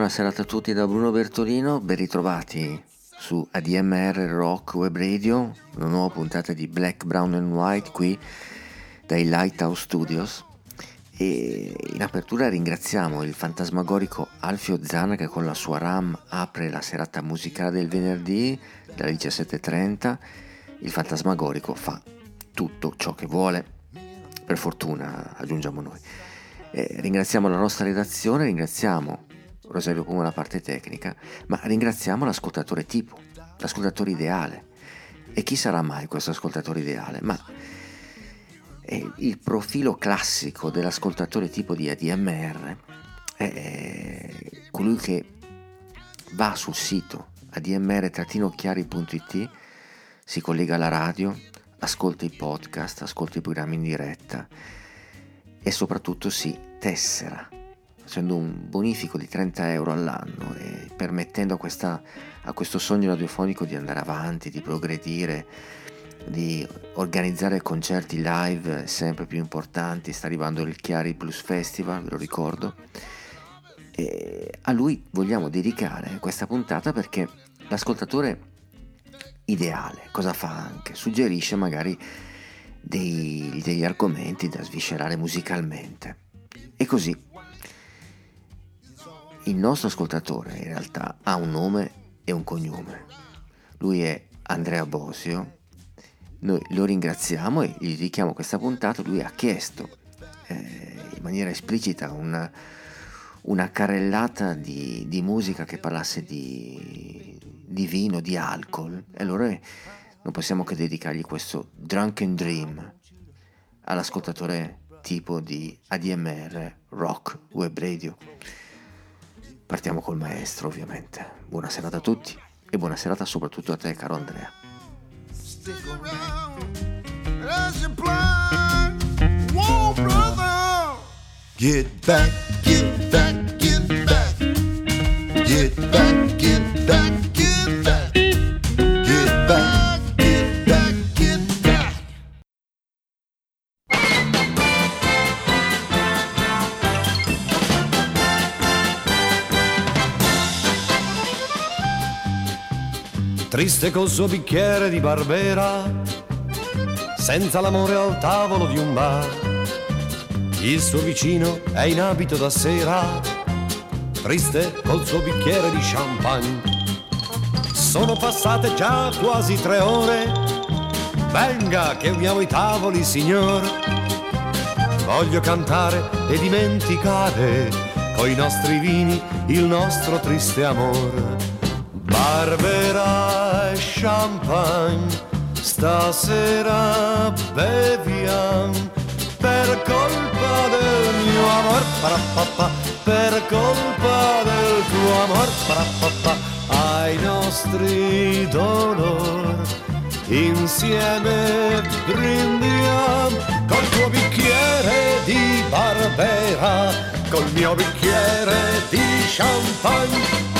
Una buona serata a tutti da Bruno Bertolino, ben ritrovati su ADMR Rock Web Radio, una nuova puntata di Black, Brown and White qui dai Lighthouse Studios. E in apertura ringraziamo il fantasmagorico Alfio Zana che con la sua RAM apre la serata musicale del venerdì dalle 17.30. Il fantasmagorico fa tutto ciò che vuole, per fortuna aggiungiamo noi. E ringraziamo la nostra redazione, ringraziamo Rosario Puma la parte tecnica, ma ringraziamo l'ascoltatore tipo, l'ascoltatore ideale. E chi sarà mai questo ascoltatore ideale? Ma è il profilo classico dell'ascoltatore tipo di ADMR è colui che va sul sito admr-chiari.it, si collega alla radio, ascolta i podcast, ascolta i programmi in diretta e soprattutto si tessera facendo un bonifico di 30 euro all'anno e permettendo a, questa, a questo sogno radiofonico di andare avanti, di progredire, di organizzare concerti live sempre più importanti. Sta arrivando il Chiari Blues Festival, ve lo ricordo. E a lui vogliamo dedicare questa puntata perché l'ascoltatore ideale cosa fa anche? Suggerisce magari dei, degli argomenti da sviscerare musicalmente. E così il nostro ascoltatore in realtà ha un nome e un cognome. Lui è Andrea Bosio. Noi lo ringraziamo e gli dedichiamo questa puntata. Lui ha chiesto eh, in maniera esplicita una, una carrellata di, di, musica che parlasse di, di, vino, di alcol. E allora non possiamo che dedicargli questo Drunken Dream all'ascoltatore tipo di ADMR Rock Web Radio. Partiamo col maestro, ovviamente. Buona serata a tutti e buona serata soprattutto a te, caro Andrea. Get back, get back, get back. Get back, get back, Triste col suo bicchiere di barbera, senza l'amore al tavolo di un bar. Il suo vicino è in abito da sera, triste col suo bicchiere di champagne. Sono passate già quasi tre ore, venga che uniamo i tavoli, signor. Voglio cantare e dimenticare coi nostri vini il nostro triste amor. Barbera e champagne, stasera beviam per colpa del mio amor, parapapà, per colpa del tuo amor, parapapà, ai nostri dolor. Insieme brindiam col tuo bicchiere di barbera, col mio bicchiere di champagne.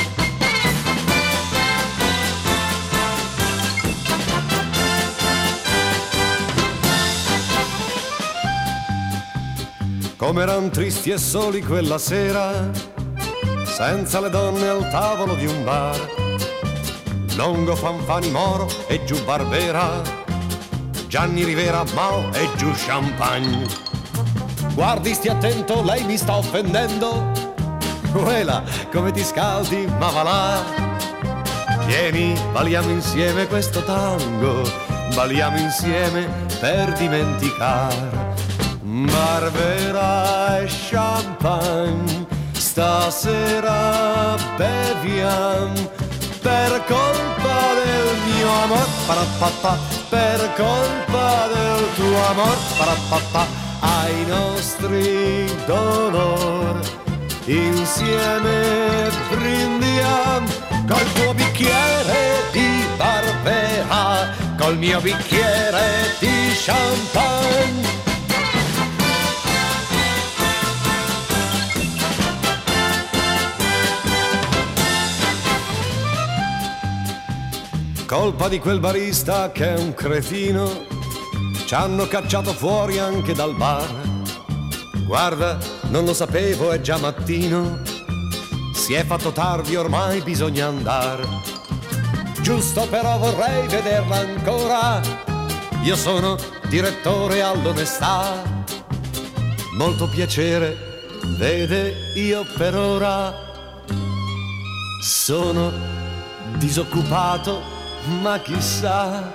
Come eran tristi e soli quella sera, senza le donne al tavolo di un bar. Longo Fanfani Moro e giù Barbera, Gianni Rivera Mao e giù Champagne. Guardi, stia attento, lei mi sta offendendo. Quella, come ti scaldi, ma va là. Vieni, balliamo insieme questo tango, balliamo insieme per dimenticare. Barbera e champagne, stasera beviam per colpa del mio amor, parapapà, per colpa del tuo amor, parapapà, ai nostri dolori insieme brindiamo col tuo bicchiere di barbera, col mio bicchiere di champagne. Colpa di quel barista che è un cretino, ci hanno cacciato fuori anche dal bar. Guarda, non lo sapevo, è già mattino, si è fatto tardi, ormai bisogna andare. Giusto però vorrei vederla ancora, io sono direttore all'onestà. Molto piacere, vede, io per ora sono disoccupato ma chissà,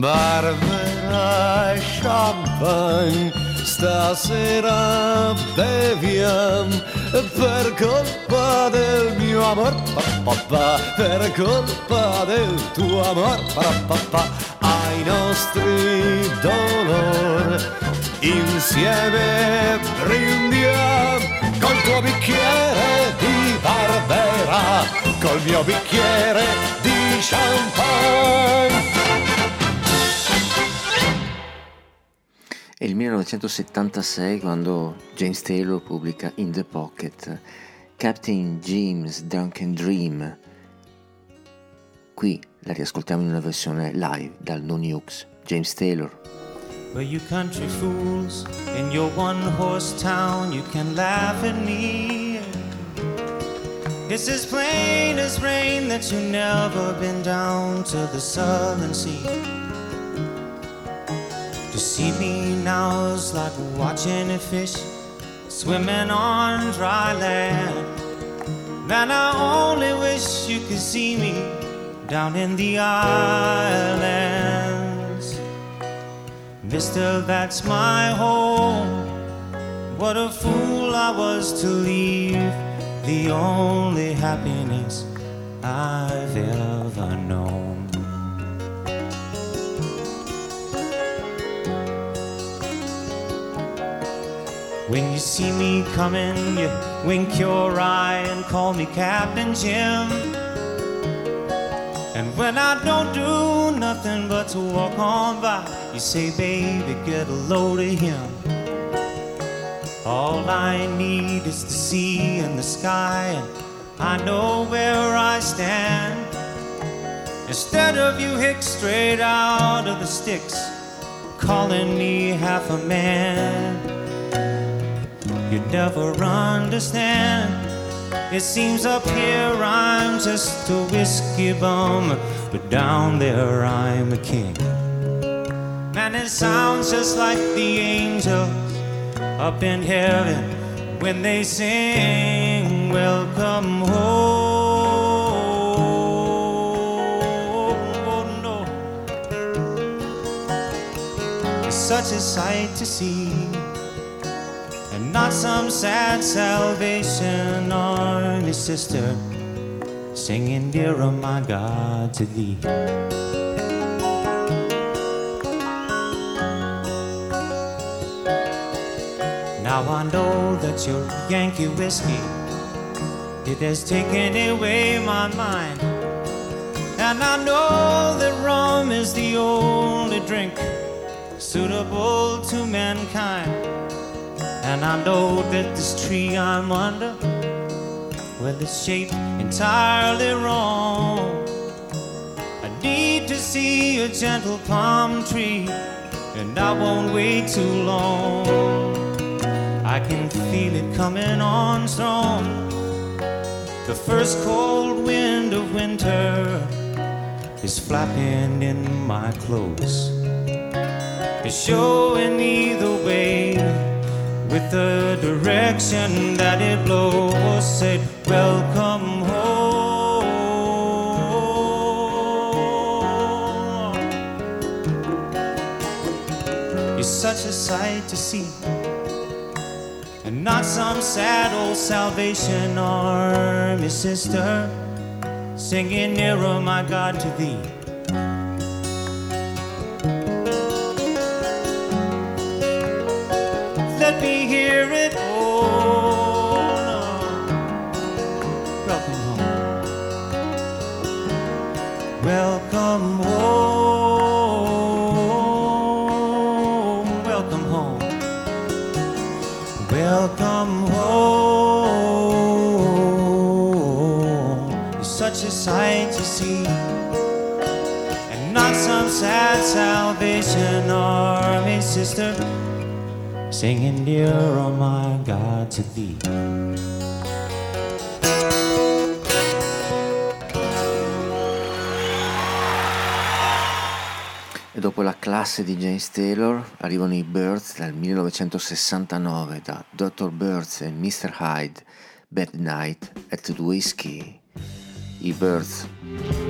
Barbera e champagne, stasera beviam per colpa del mio amor, papà, per colpa del tuo amor, papà, ai nostri dolori insieme brindiam col tuo bicchiere di Barbera, col mio bicchiere di champagne. È il 1976 quando James Taylor pubblica In the Pocket Captain James Duncan Dream. Qui la riascoltiamo in una versione live dal No Nukes, James Taylor. But you country fools, in your one horse town, you can laugh at me. It's as plain as rain that you've never been down to the southern sea. To see me now is like watching a fish swimming on dry land. Man, I only wish you could see me down in the islands. Mister, that's my home. What a fool I was to leave the only happiness I've ever known. When you see me coming, you wink your eye and call me Captain Jim. And when I don't do nothing but to walk on by, you say, baby, get a load of him. All I need is the sea and the sky, and I know where I stand. Instead of you hick straight out of the sticks, calling me half a man, you'd never understand. It seems up here I'm just a whiskey bum, but down there I'm a king. And it sounds just like the angels up in heaven when they sing, Welcome home. Oh, no. It's such a sight to see, and not some sad salvation army sister singing, Dear, oh my God, to thee. Now I know that your Yankee whiskey it has taken away my mind. And I know that rum is the only drink suitable to mankind. And I know that this tree I'm under, well, it's shaped entirely wrong. I need to see a gentle palm tree, and I won't wait too long. I can feel it coming on strong. The first cold wind of winter is flapping in my clothes. It's showing me the way with the direction that it blows. Said, Welcome home. It's such a sight to see and not some sad old Salvation Army sister singing nearer, my God, to thee. Let me hear it. Oh. Welcome home. Welcome home. Sister singing, Dear, oh my God, to thee. E dopo la classe di James Taylor arrivano i Birds dal 1969 da Dr. Birds e Mr. Hyde, Bad Night at the Whiskey. I Birds.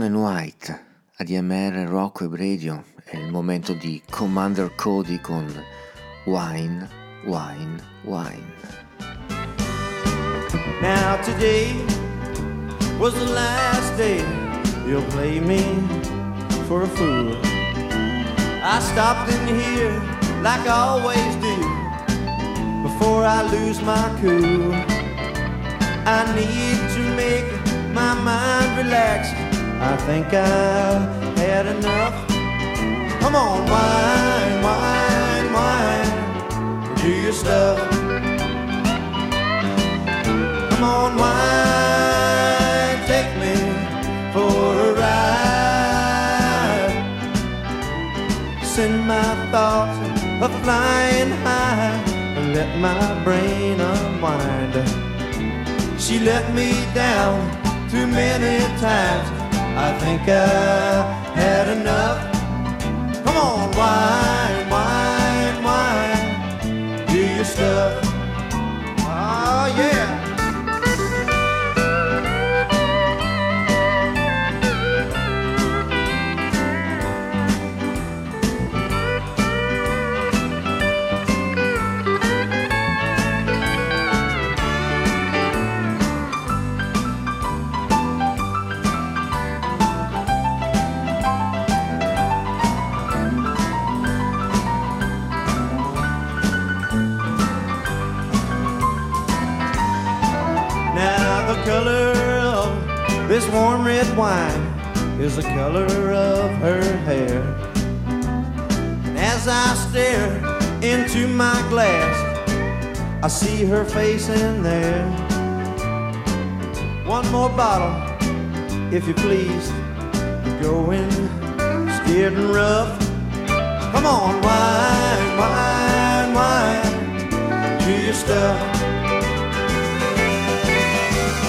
Brown and White, ADMR Rock Web Radio, è il momento di Commander Cody con Wine, Wine, Wine. Now today was the last day you'll play me for a fool. I stopped in here like I always do before I lose my cool. I need to make my mind relax. I think I've had enough. Come on, wine, wine, wine, do your stuff. Come on, wine, take me for a ride. Send my thoughts a flying high and let my brain unwind. She let me down too many times. I think I had enough. Come on, wine, wine is the color of her hair. And as I stare into my glass, I see her face in there. One more bottle, if you please. Going scared and rough. Come on, wine, wine, wine. Do your stuff.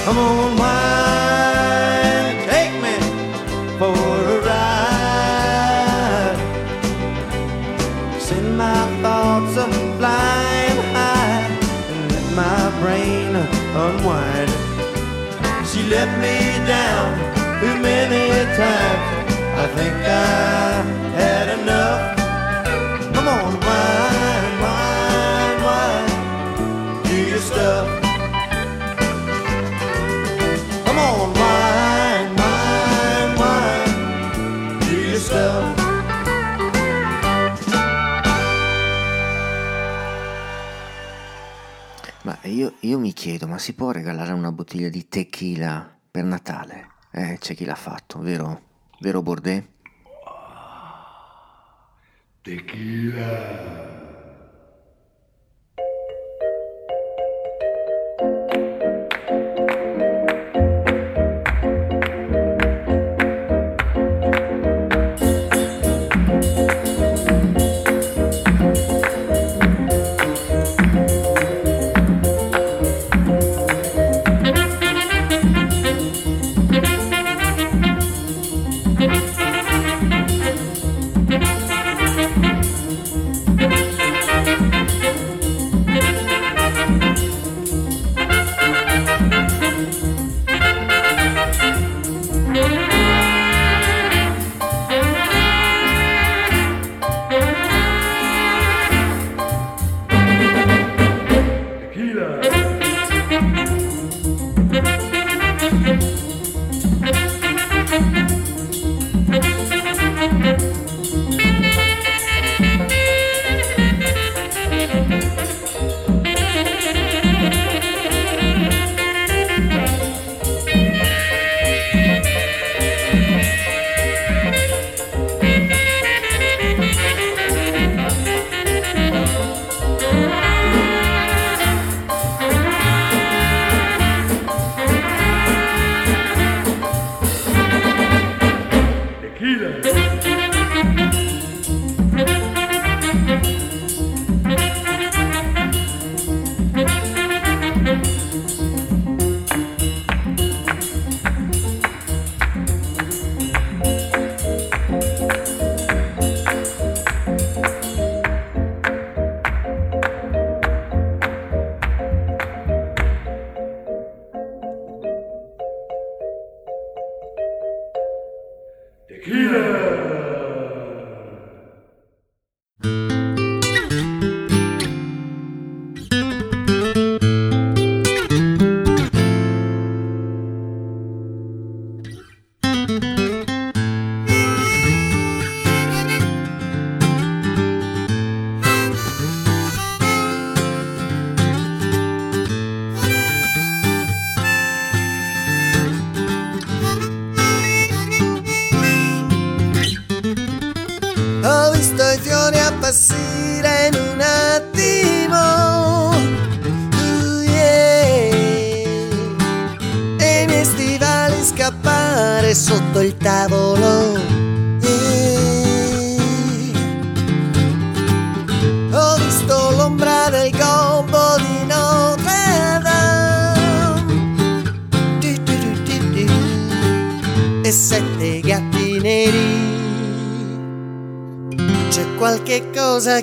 Come on, wine, for a ride. Send my thoughts up flying high and let my brain unwind. She let me down too many times. I think I had enough. Come on, wine, io, io mi chiedo, ma si può regalare una bottiglia di tequila per Natale? Eh, c'è chi l'ha fatto, vero? Vero Bordet? Tequila.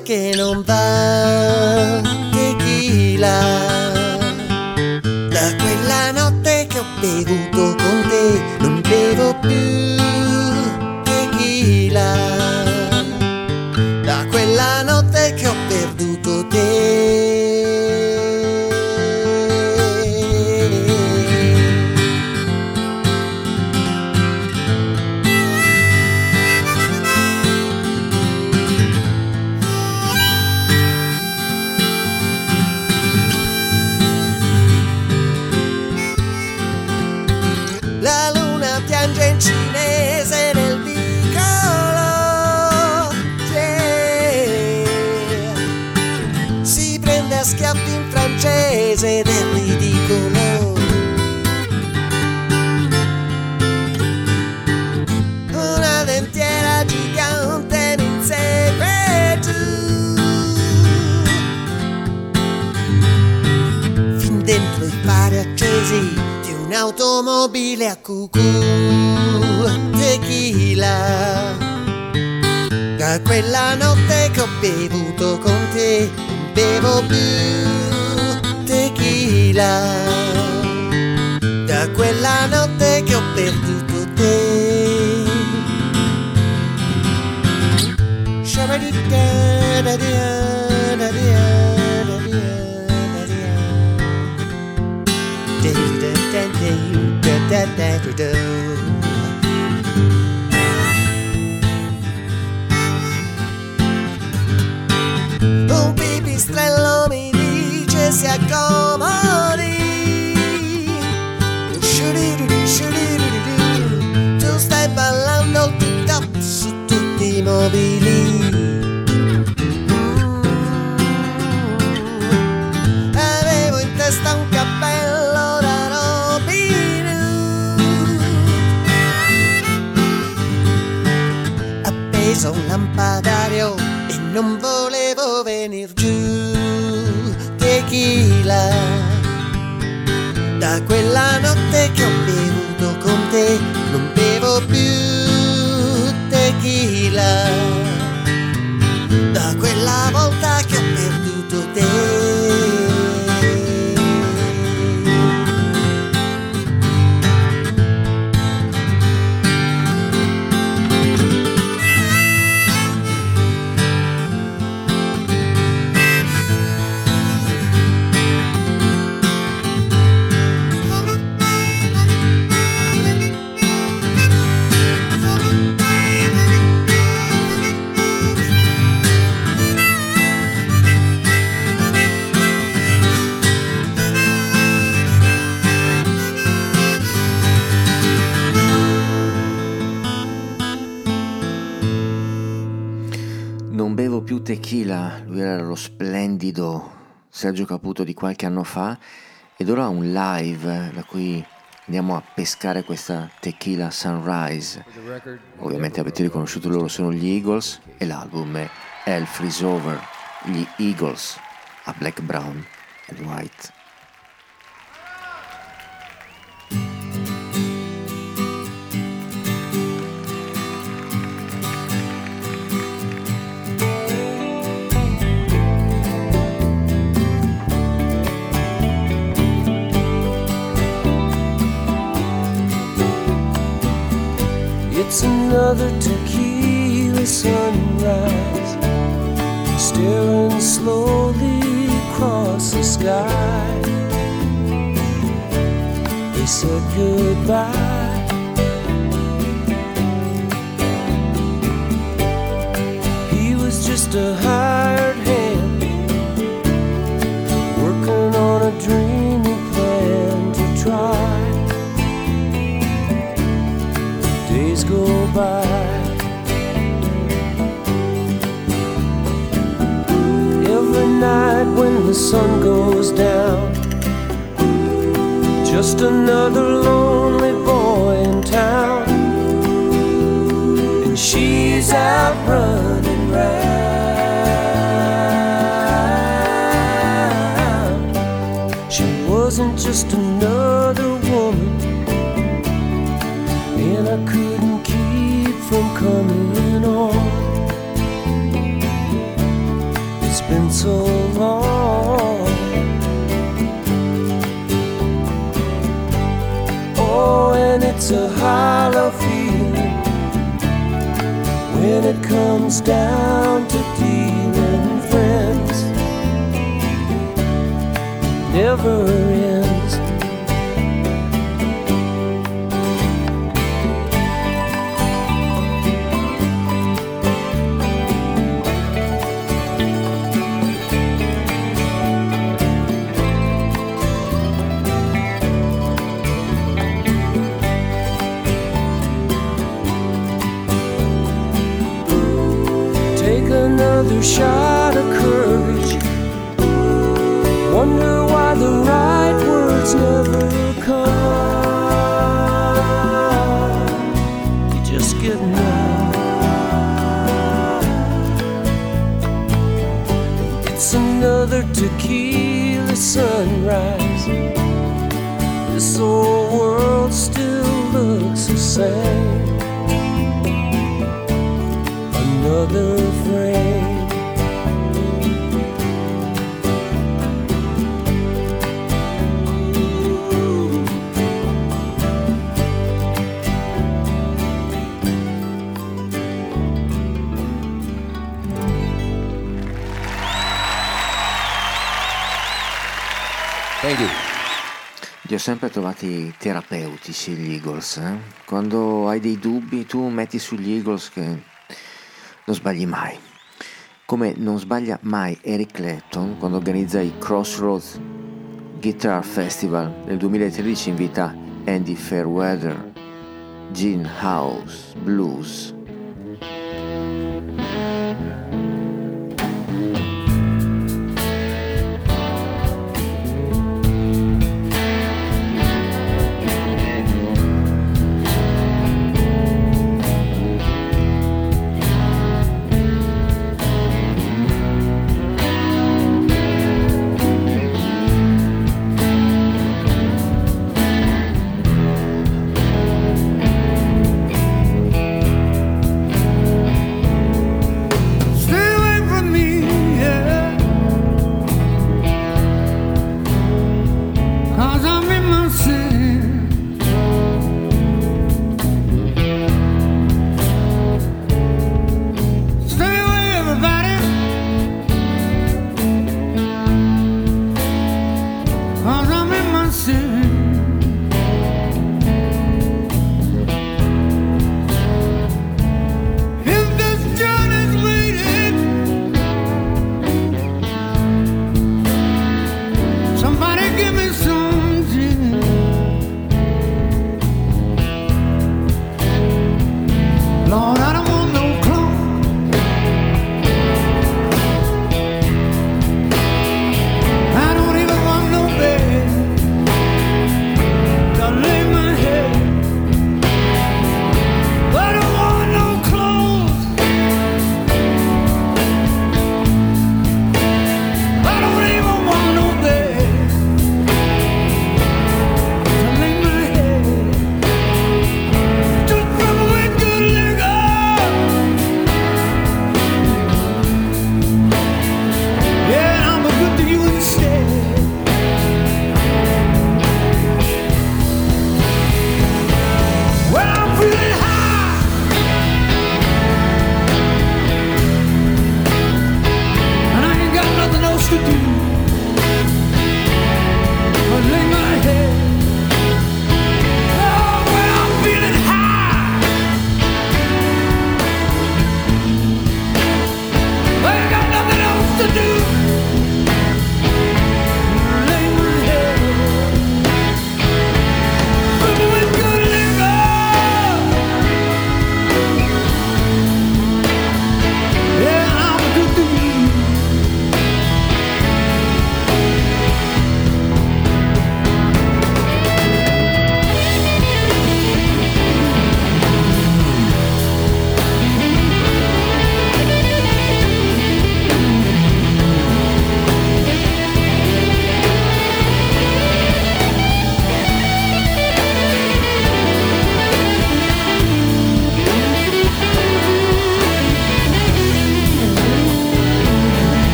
que mobili Mm. Avevo in testa un cappello da Robin Hood. Appeso un lampadario e non volevo venir giù Tequila Da quella notte che ho bevuto con te Non bevo più tequila da quella volta tequila, lui era lo splendido Sergio Caputo di qualche anno fa ed ora un live da cui andiamo a pescare questa tequila sunrise. Ovviamente avete riconosciuto loro sono gli Eagles e l'album è Freeze Over, gli Eagles a black, brown and white. Another tequila sunrise, staring slowly across the sky. They said goodbye. He was just a hired hand, working on a dreamy plan to try. days go by. Every night when the sun goes down, just another lonely boy in town, and she's out running round. She wasn't just another from coming on. It's been so long. Oh, and it's a hollow feeling when it comes down to dealing friends. Never never ho sempre trovati terapeutici gli Eagles. eh. Quando hai dei dubbi, tu metti sugli Eagles che non sbagli mai. Come non sbaglia mai Eric Clapton quando organizza i Crossroads Guitar Festival nel 2013 invita Andy Fairweather, Gene House, Blues.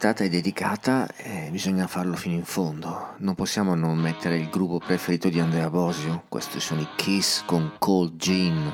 Puntata è dedicata, eh, bisogna farlo fino in fondo. Non possiamo non mettere il gruppo preferito di Andrea Bosio. Questi sono i Kiss con Cold Gin.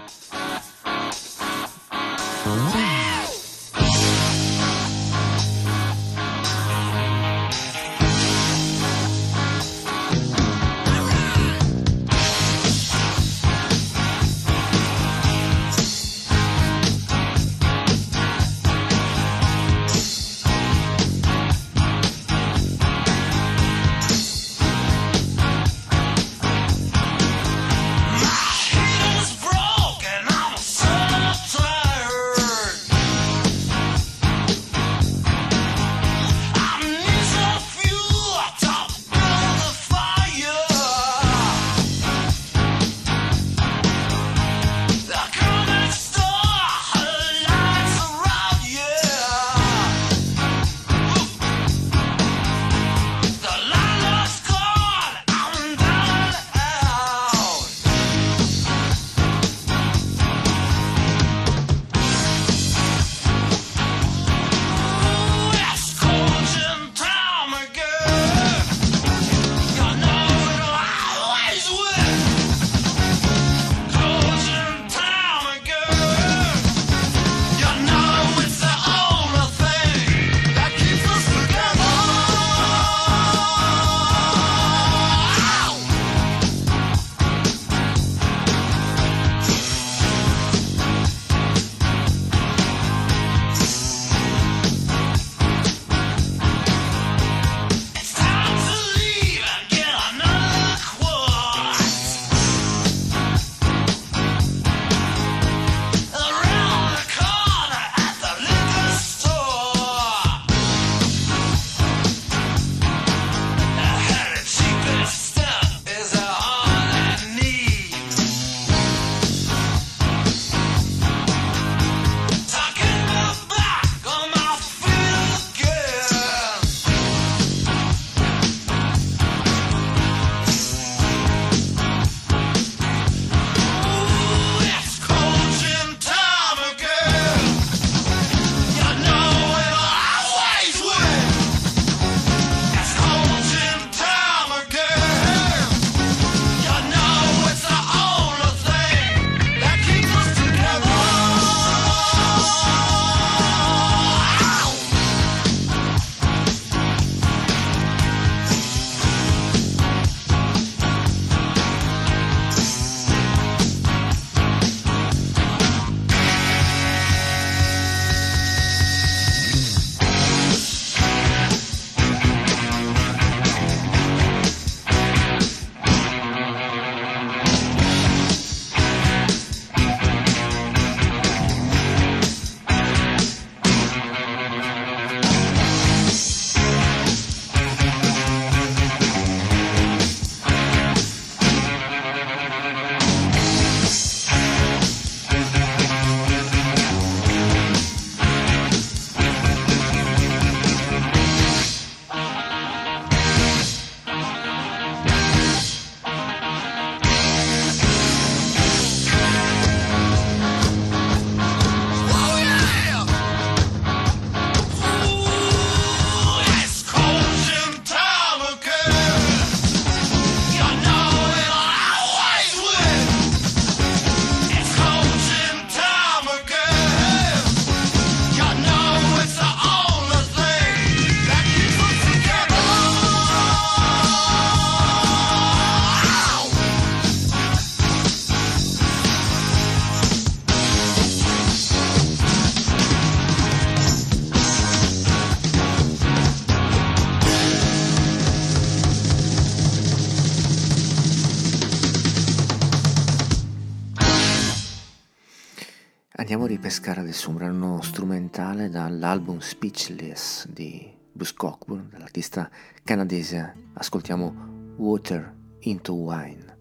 Strumentale dall'album Speechless di Bruce Cockburn, dell'artista canadese. Ascoltiamo Water into Wine.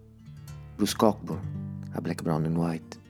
Bruce Cockburn a Black, Brown and White.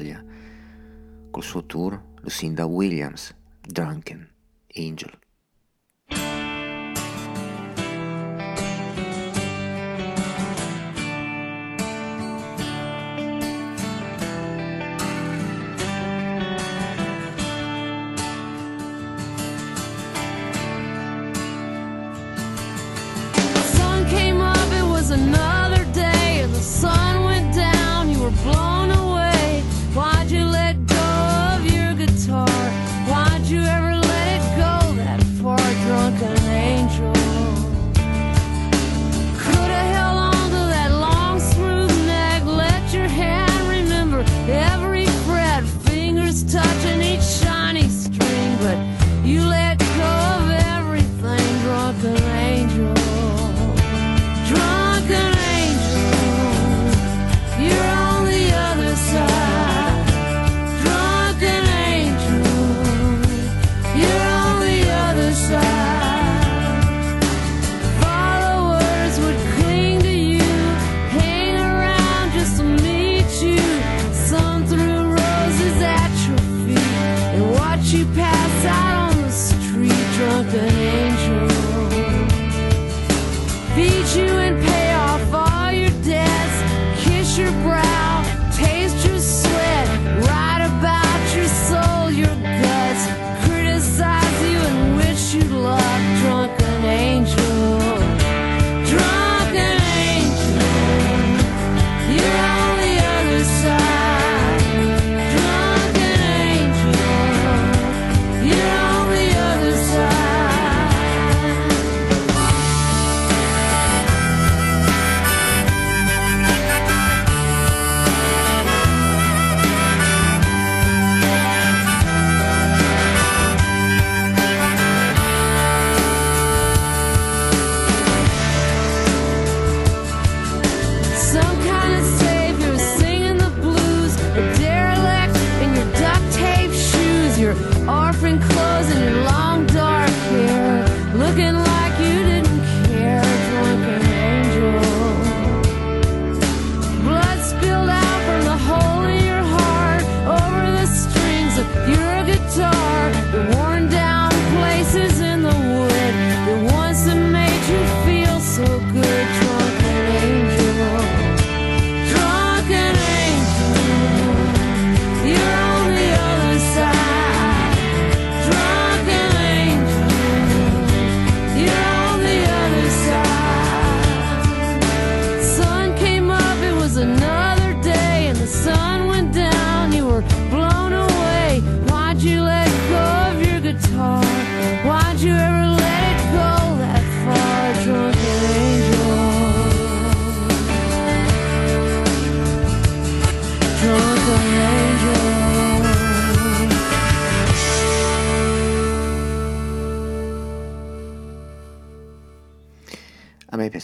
Italia. Col suo tour, Lucinda Williams, Drunken Angel.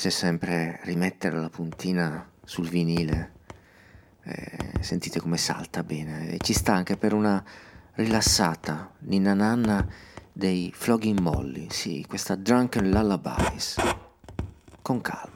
Piace sempre rimettere la puntina sul vinile, eh, sentite come salta bene e ci sta anche per una rilassata ninna nanna dei Flogging Molly, sì, questa Drunken Lullabies, con calma.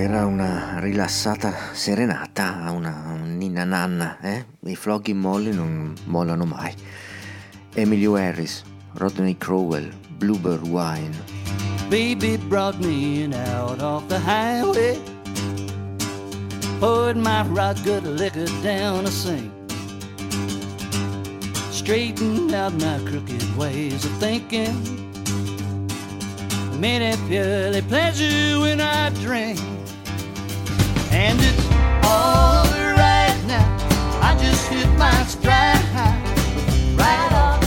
Che era una rilassata serenata, una ninna nanna, eh? I floggy molli non mollano mai. Emilio Harris, Rodney Crowell, Bluebird Wine. Baby brought me in out off the highway. Poured my rock good liquor down a sink. Straightened out my crooked ways of thinking made it purely pleasure when I drink. And it's all right now. I just hit my stride right off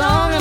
song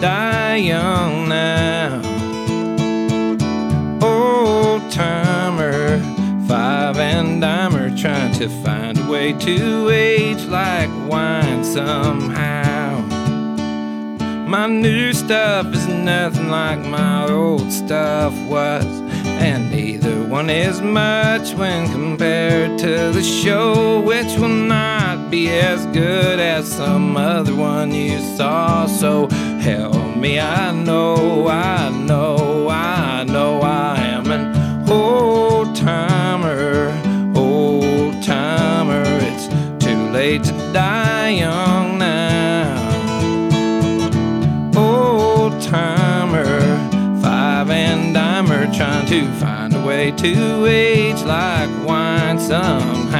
die young now. Old timer, five and dimer, trying to find a way to age like wine somehow. My new stuff is nothing like my old stuff was, and neither one is much when compared to the show, which will not be as good as some other one you saw. So help me, I know, I know, I know I am an old timer, old timer. It's too late to die young now old timer, five and dimer, trying to find a way to age like wine somehow.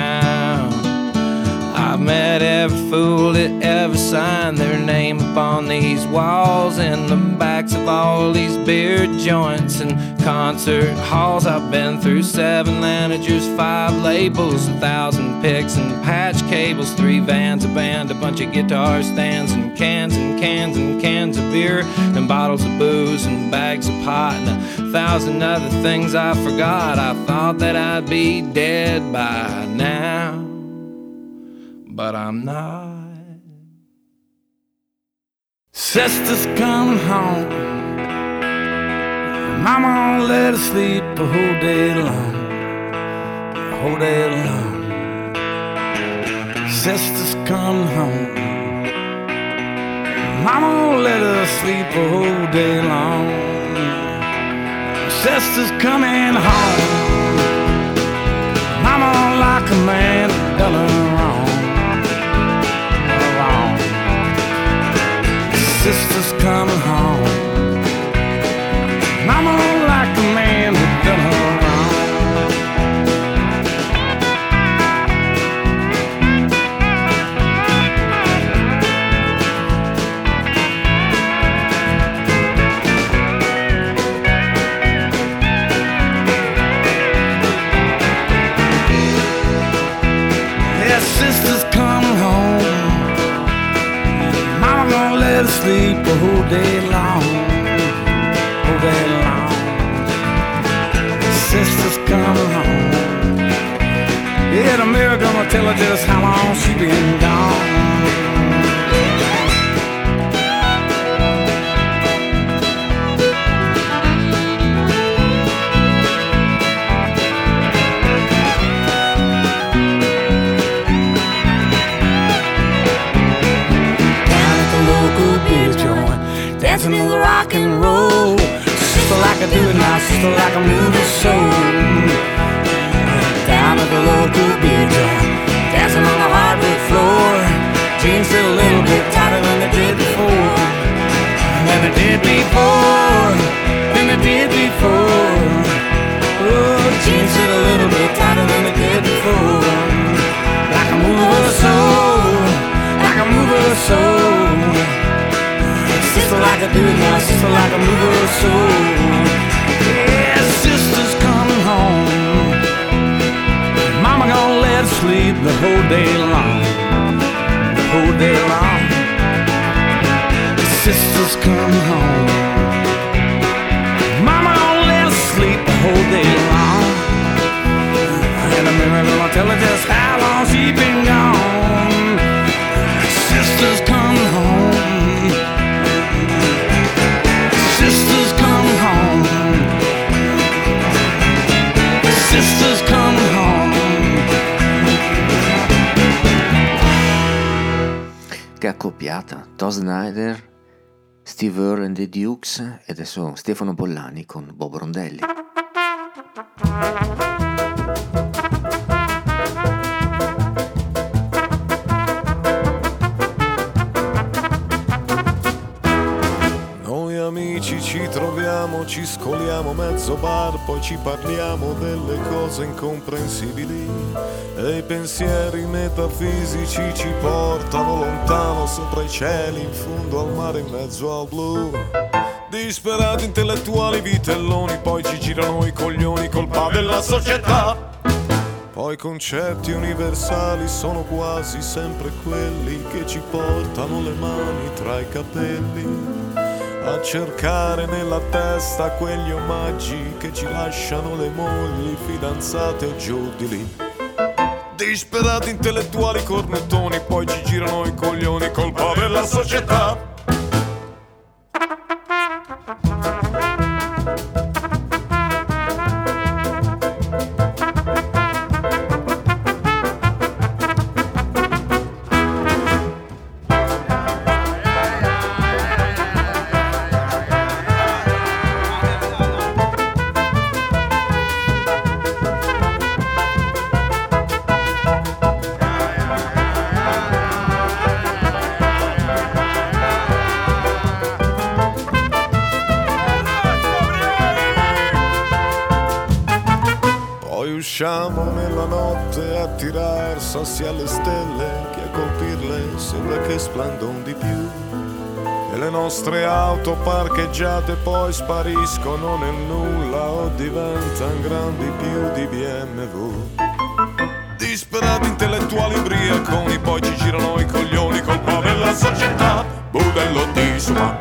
I've met every fool that ever signed their name upon these walls and the backs of all these beer joints and concert halls. I've been through seven managers, five labels, a thousand picks and patch cables, three vans, a band, a bunch of guitar stands, and cans and cans and cans of beer, and bottles of booze, and bags of pot, and a thousand other things I forgot. I thought that I'd be dead by now but I'm not. Sister's coming home. Mama won't let her sleep a whole day long. A whole day long. sister's coming home. Mama let her sleep a whole day long. Sister's coming home. Mama like a man done her Sister's coming home. Mama sleep a whole day long. Whole day long. Sister's coming home. Yeah, the mirror gonna tell her just how long she been gone. Like I do it now, sister like I'm moving soul. Down at the local beer joint, dancing on the hardwood floor. Jeans fit a little bit tighter than they did before. Than they did before. Than they did before. Oh, jeans fit a little bit tighter than they did before. Like a mover soul like I do now, sister like a mover soul. Yeah, sister's coming home. Mama gonna let her sleep the whole day long. The whole day long. Sister's coming home. Mama gonna let her sleep the whole day long. And the mirror gonna tell her just how long she been gone. Sister's coming home. Sister's coming home. Che accoppiata, Tom Snyder, Steve Earle and the Dukes e adesso Stefano Bollani con Bob Rondelli. Noi amici ci troviamo, ci scoliamo mezzo bar, poi ci parliamo delle cose incomprensibili e i pensieri metafisici ci portano lontano sopra i cieli, in fondo al mare, in mezzo al blu. Disperati intellettuali vitelloni, poi ci girano i coglioni, colpa della società. Poi i concetti universali sono quasi sempre quelli che ci portano le mani tra i capelli a cercare nella testa quegli omaggi che ci lasciano le mogli, fidanzate o giù di lì. Disperati intellettuali cornettoni, poi ci girano i coglioni, colpa della società. Sassi alle stelle che a colpirle sembra che splendon di più. E le nostre auto parcheggiate poi spariscono nel nulla o diventano grandi più di BMW. Disperati intellettuali ubriaconi, poi ci girano i coglioni, colpa della società, budello di suma.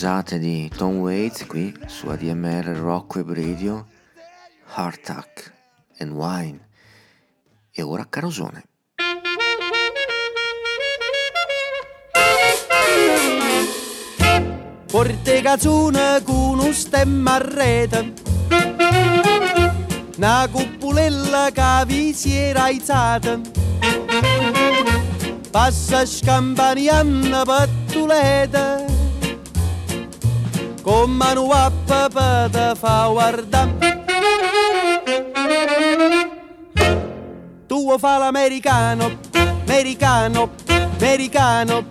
Usate di Tom Waits qui su ADMR Rock Web Radio, Hardtack and Wine. E ora Carosone. Porte cazzone con un stemma a rete Una cupulella che vi si era aizzata Passa scampanianna pattuleta Con mano a papà te fa guardare Tu fa l'americano, americano, americano.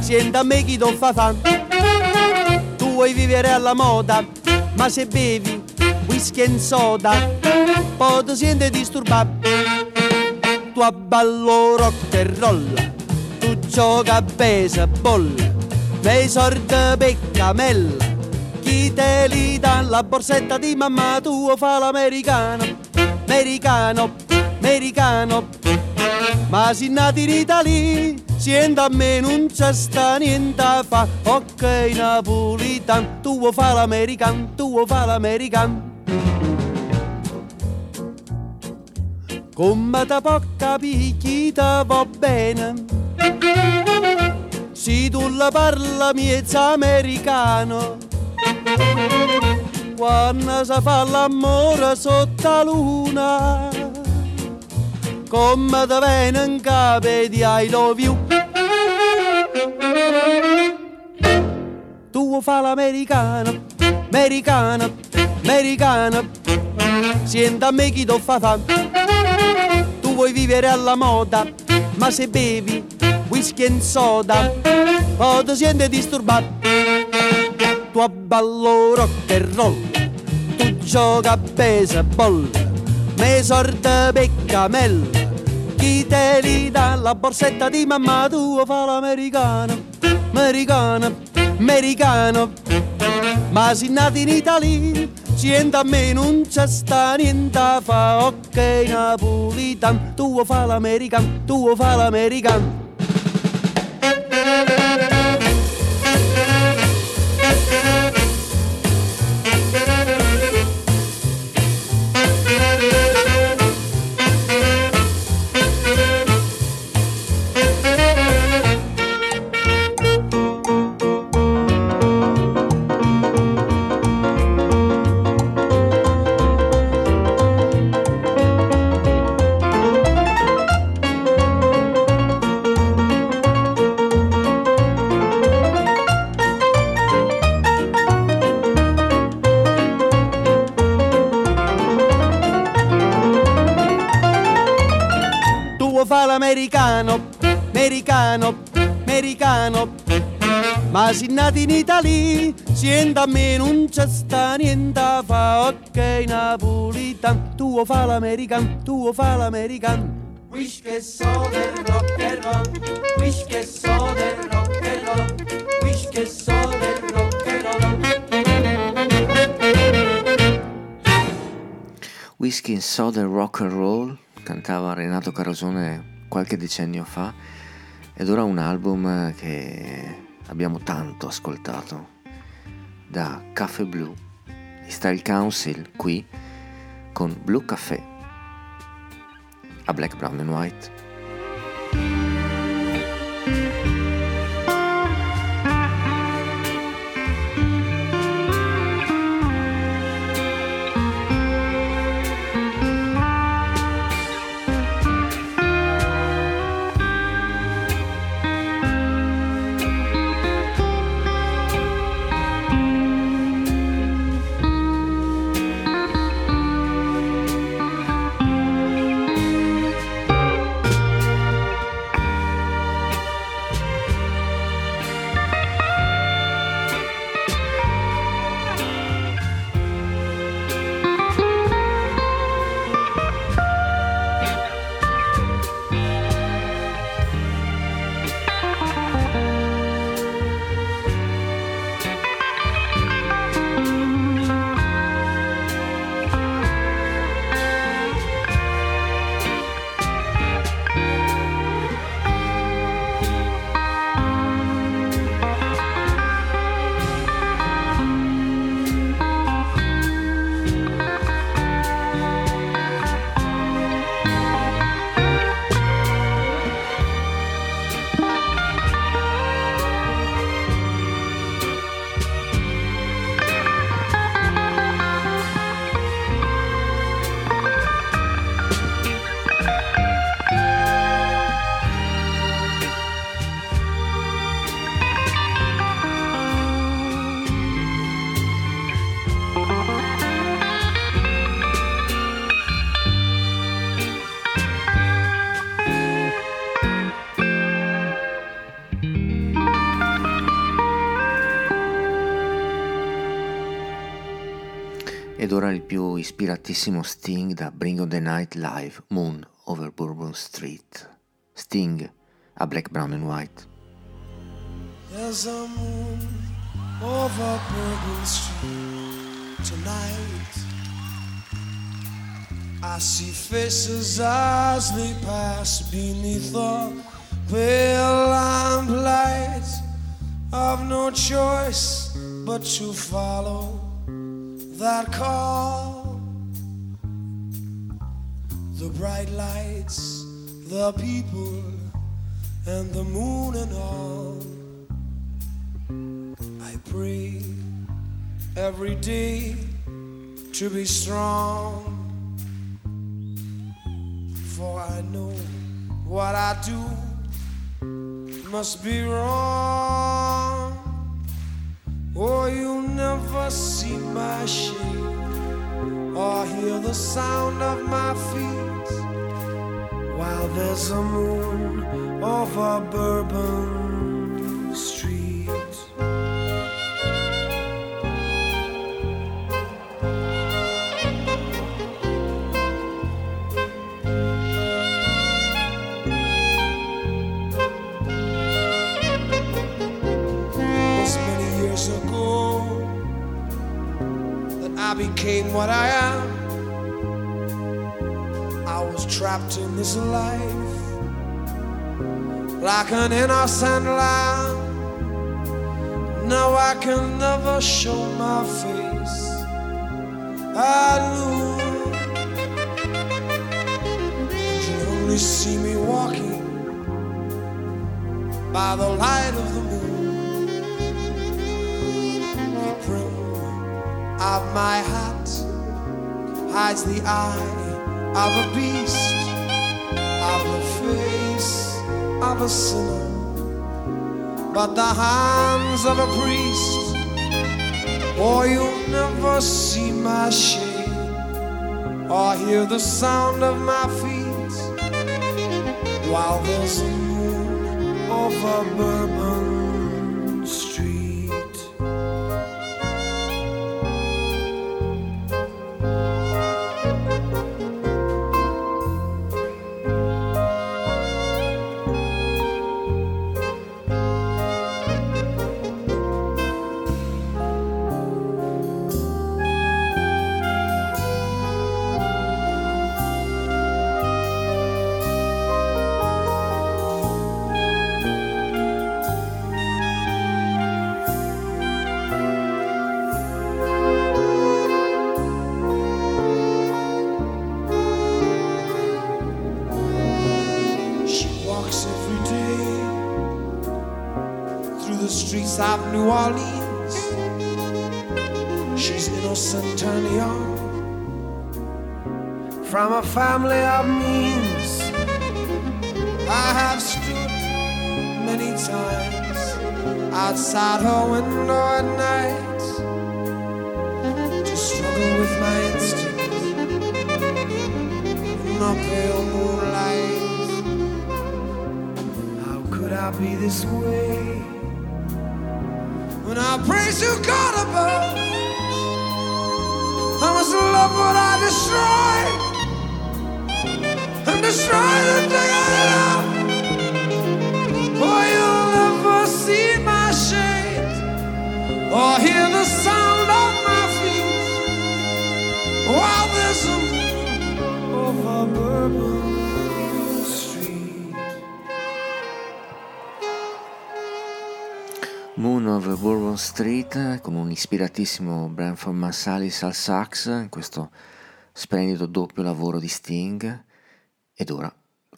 Sienta a me chi ti fa fan Tu vuoi vivere alla moda Ma se bevi whisky e soda Poi ti senti disturbato. Tu abballo rock e roll Tu gioca a baseball Nei sordi peccamella Chi te li dà la borsetta di mamma Tu fa l'americano Americano, americano ma si nati in Italia, sienta a me non c'è sta niente fa. Ok, napolitan, tu vuoi fa l'american, tu vuoi fa l'american. Come capire chi te va bene? Se tu la parla miezza americano, quando si fa l'amore sotto la luna come te viene in capo di I love you. Tu fa l'americano, americano, americano, sienta a me chi ti fa fan. Tu vuoi vivere alla moda, ma se bevi whisky e soda, poi ti senti disturbato. Tu abballo rock and roll, tu gioca a baseball, me sorte peccamella. Chi te li dà la borsetta di mamma tua fa l'americano, americano, americano. Ma si nati in Italia, siente a me non c'è sta niente fa, ok napolitan, tu fa l'americano, tu fa l'americano. L'americano, americano, americano. Ma si nati in Italia, sienta a me non c'è sta niente fa, ok napolitan. Tu fa l'americano, tu fa l'americano. Wish che so del rock and roll, wish che so del rock and roll, wish che so del rock and roll. Whisky and Soda Rock and Roll cantava Renato Carosone qualche decennio fa ed ora un album che abbiamo tanto ascoltato da Caffè Blu Style Council qui con Blue Café a Black, Brown and White. Ed ora il più ispiratissimo Sting da Bring on the Night Live, Moon over Bourbon Street. Sting a Black, Brown and White. There's a moon over Bourbon Street tonight. I see faces as they pass beneath the pale lamplight. I've no choice but to follow that call. The bright lights, the people, and the moon and all. I pray every day to be strong. For I know what I do must be wrong. Or you'll never see my shame or hear the sound of my feet while there's a moon over Bourbon Street. Became what I am. I was trapped in this life like an innocent lamb. Now I can never show my face. I knew you only see me walking by the light of the moon. Of my hat hides the eye of a beast, of the face of a sinner. But the hands of a priest, or you'll never see my shade, or hear the sound of my feet while there's a moon over Bourbon New Orleans. She's innocent and young from a family of means. I have stood many times outside her window at night to struggle with my instincts in the pale moonlight. How could I be this way praise you, God above? I must love what I destroy and destroy the thing I love. For you'll never see my shade or hear the sound of Bourbon Street con un ispiratissimo Branford Marsalis al sax in questo splendido doppio lavoro di Sting ed ora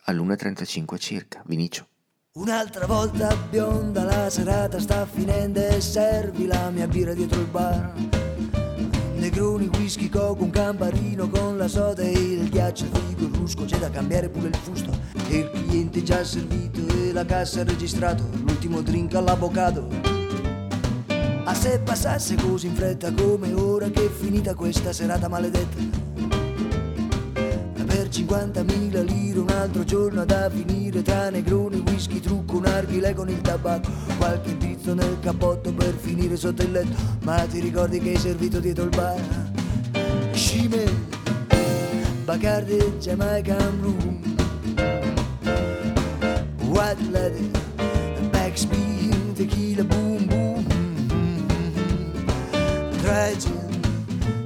all'1.35 circa, Vinicio. Un'altra volta bionda la serata sta finendo e servi la mia birra dietro il bar. Negroni, whisky, coco, un camparino con la soda e il ghiaccio, il figo, il rusco, c'è da cambiare pure il fusto. E il cliente già servito e la cassa ha registrato, l'ultimo drink all'avvocato. A se passasse così in fretta come ora che è finita questa serata maledetta. Per 50.000 lire un altro giorno da finire tra negroni, whisky, trucco, un arghile con il tabacco, qualche pizzo nel cappotto per finire sotto il letto, ma ti ricordi che hai servito dietro il bar? Scime, Bacardi, Jamaican Room, White Lady, Backspin, Tequila, Boom, Gin,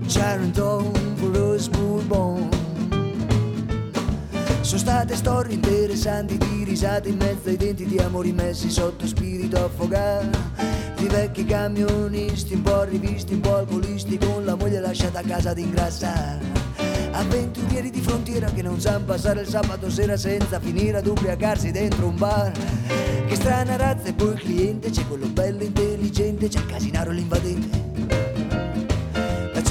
Charenton, for us Bourbon. Sono state storie interessanti di risate in mezzo ai denti di amori messi sotto spirito affogato. Di vecchi camionisti un po' rivisti, un po' alcolisti con la moglie lasciata a casa ad ingrassare. Avventurieri di frontiera che non sanno passare il sabato sera senza finire ad ubriacarsi dentro un bar. Che strana razza e poi il cliente, c'è quello bello intelligente, c'è il casinaro l'invadente.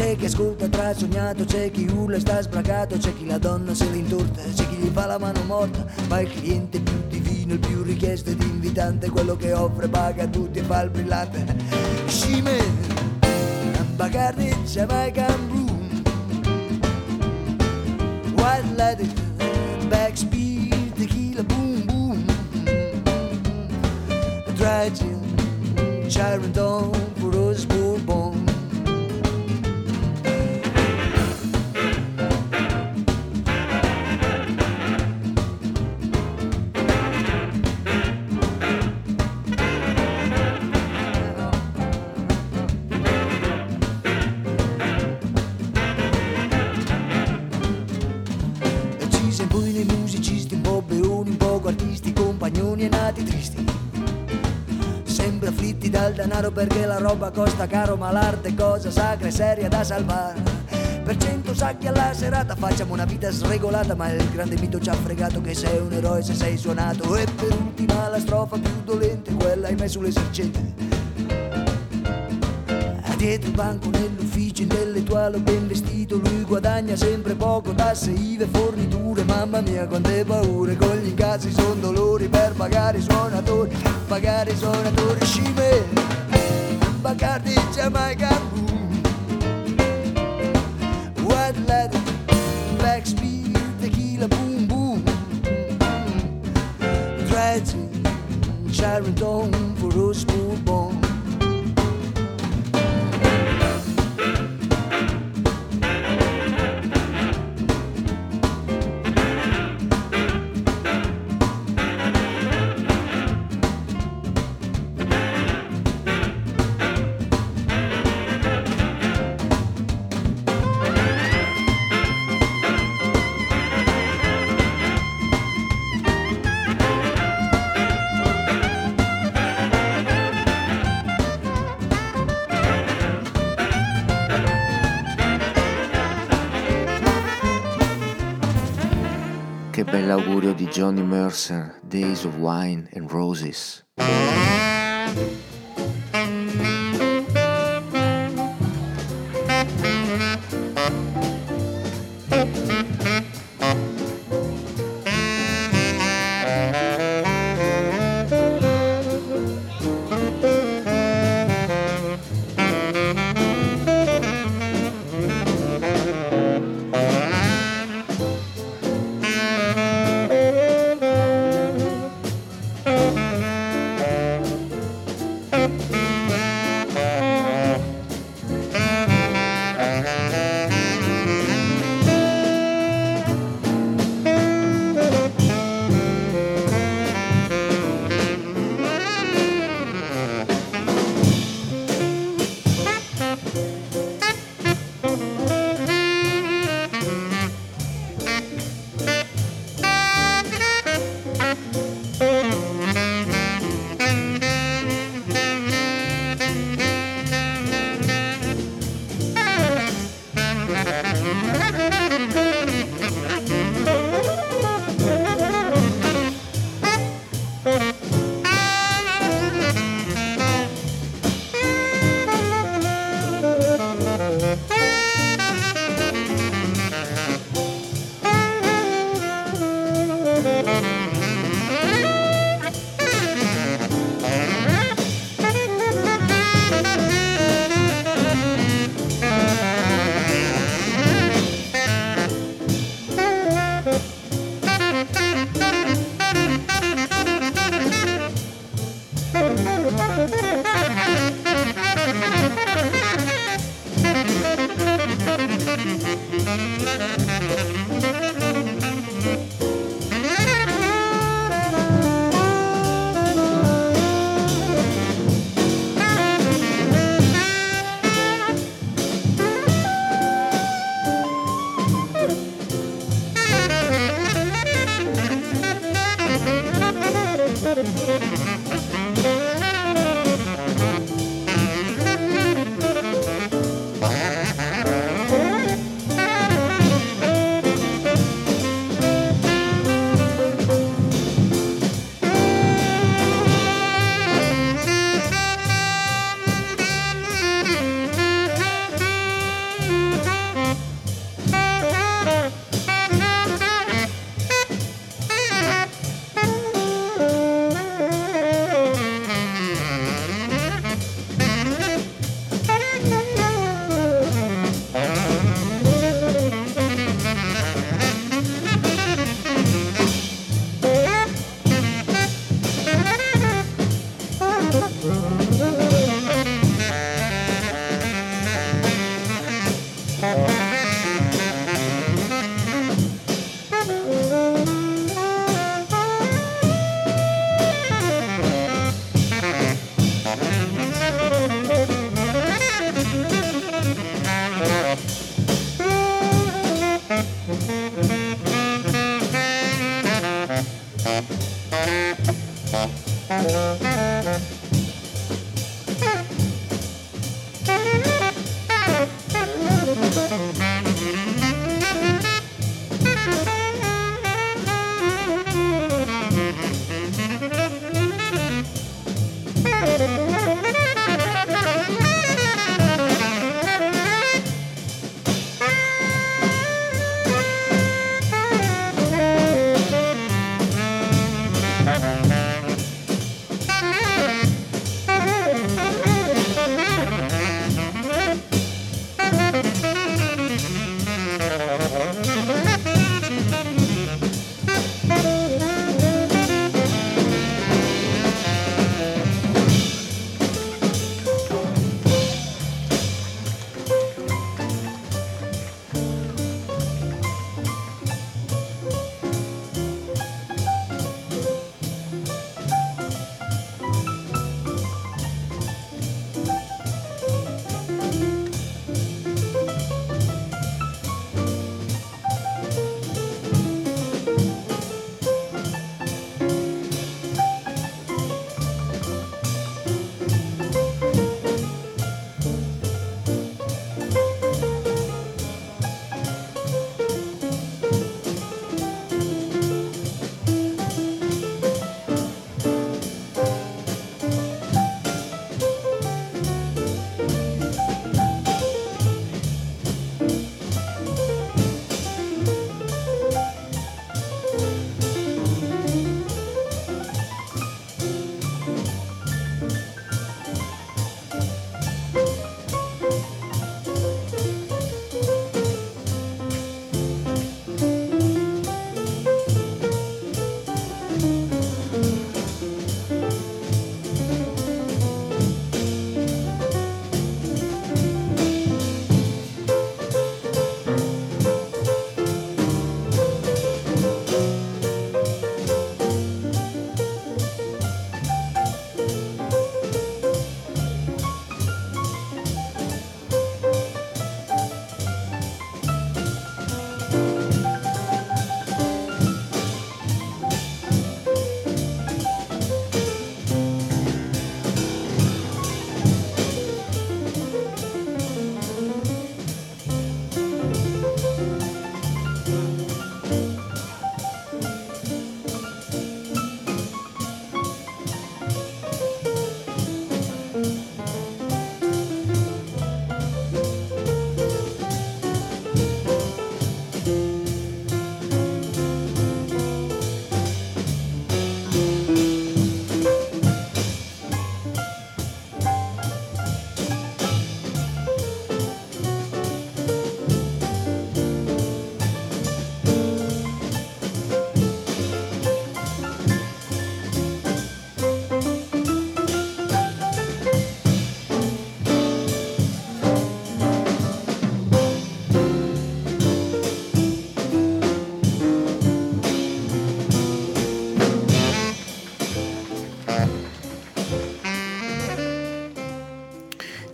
C'è chi ascolta tra sognato, c'è chi urla e sta sbragato, c'è chi la donna se l'intorta, c'è chi gli fa la mano morta, ma il cliente più divino, il più richiesto ed invitante, quello che offre, paga a tutti e fa il brillante. Scime, Bacardi, Jamaican Room, White Lady, Backspeed, Tequila, Boom Boom, Dry Gin, for costa caro, ma l'arte cosa sacra e seria da salvare. Per cento sacchi alla serata facciamo una vita sregolata, ma il grande mito ci ha fregato che sei un eroe se sei suonato. E per ultima la strofa più dolente, quella hai messo l'esercente. Dietro il banco nell'ufficio intellettuale ben vestito Lui guadagna sempre poco, tasse, IVE, forniture Mamma mia quante paure, con gli incassi son dolori Per pagare i suonatori, pagare i suonatori Scime, Bacardi, Jamaica, boom. White leather, backspeed, tequila, boom, boom. Tragic, Sharon Stone for us smooth bone Johnny Mercer, Days of Wine and Roses.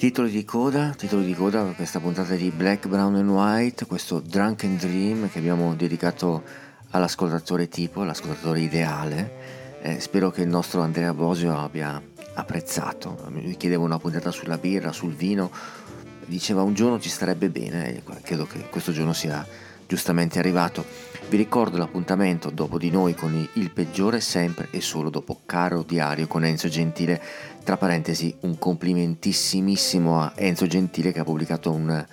Titoli di coda, titoli di coda per questa puntata di Black, Brown and White, questo Drunken Dream che abbiamo dedicato all'ascoltatore tipo, all'ascoltatore ideale. Eh, spero che il nostro Andrea Bosio abbia apprezzato. Mi chiedeva una puntata sulla birra, sul vino, diceva un giorno ci starebbe bene credo che questo giorno sia giustamente arrivato. Vi ricordo l'appuntamento dopo di noi con il peggiore sempre e solo dopo Caro Diario con Enzo Gentile tra parentesi, un complimentissimissimo a Enzo Gentile che ha pubblicato un,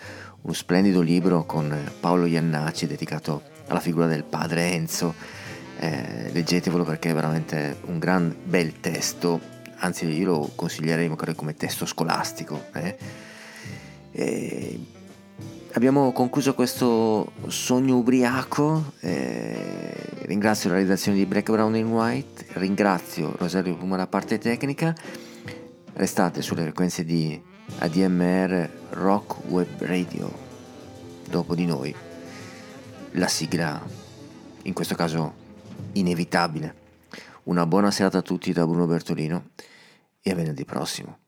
un splendido libro con Paolo Iannacci dedicato alla figura del padre Enzo. Eh, leggetevelo perché è veramente un gran bel testo, anzi io lo consiglierei magari come testo scolastico. Eh. Abbiamo concluso questo sogno ubriaco. Eh, ringrazio la redazione di Black, Brown and White, ringrazio Rosario Puma la parte tecnica Restate sulle frequenze di ADMR Rock Web Radio. Dopo di noi, la sigla, in questo caso inevitabile. Una buona serata a tutti da Bruno Bertolino e a venerdì prossimo.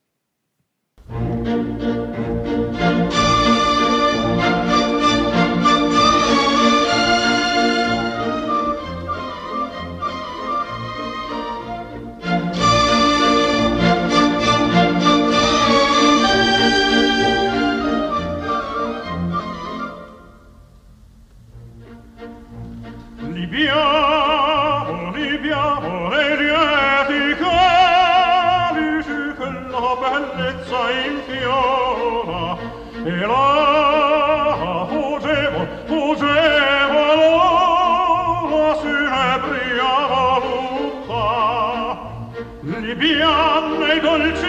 Biamo, ribiamo le lieti calici che la bellezza infiora e la fugevo, fugevo l'ora sinebria volutta. Li bianne dolci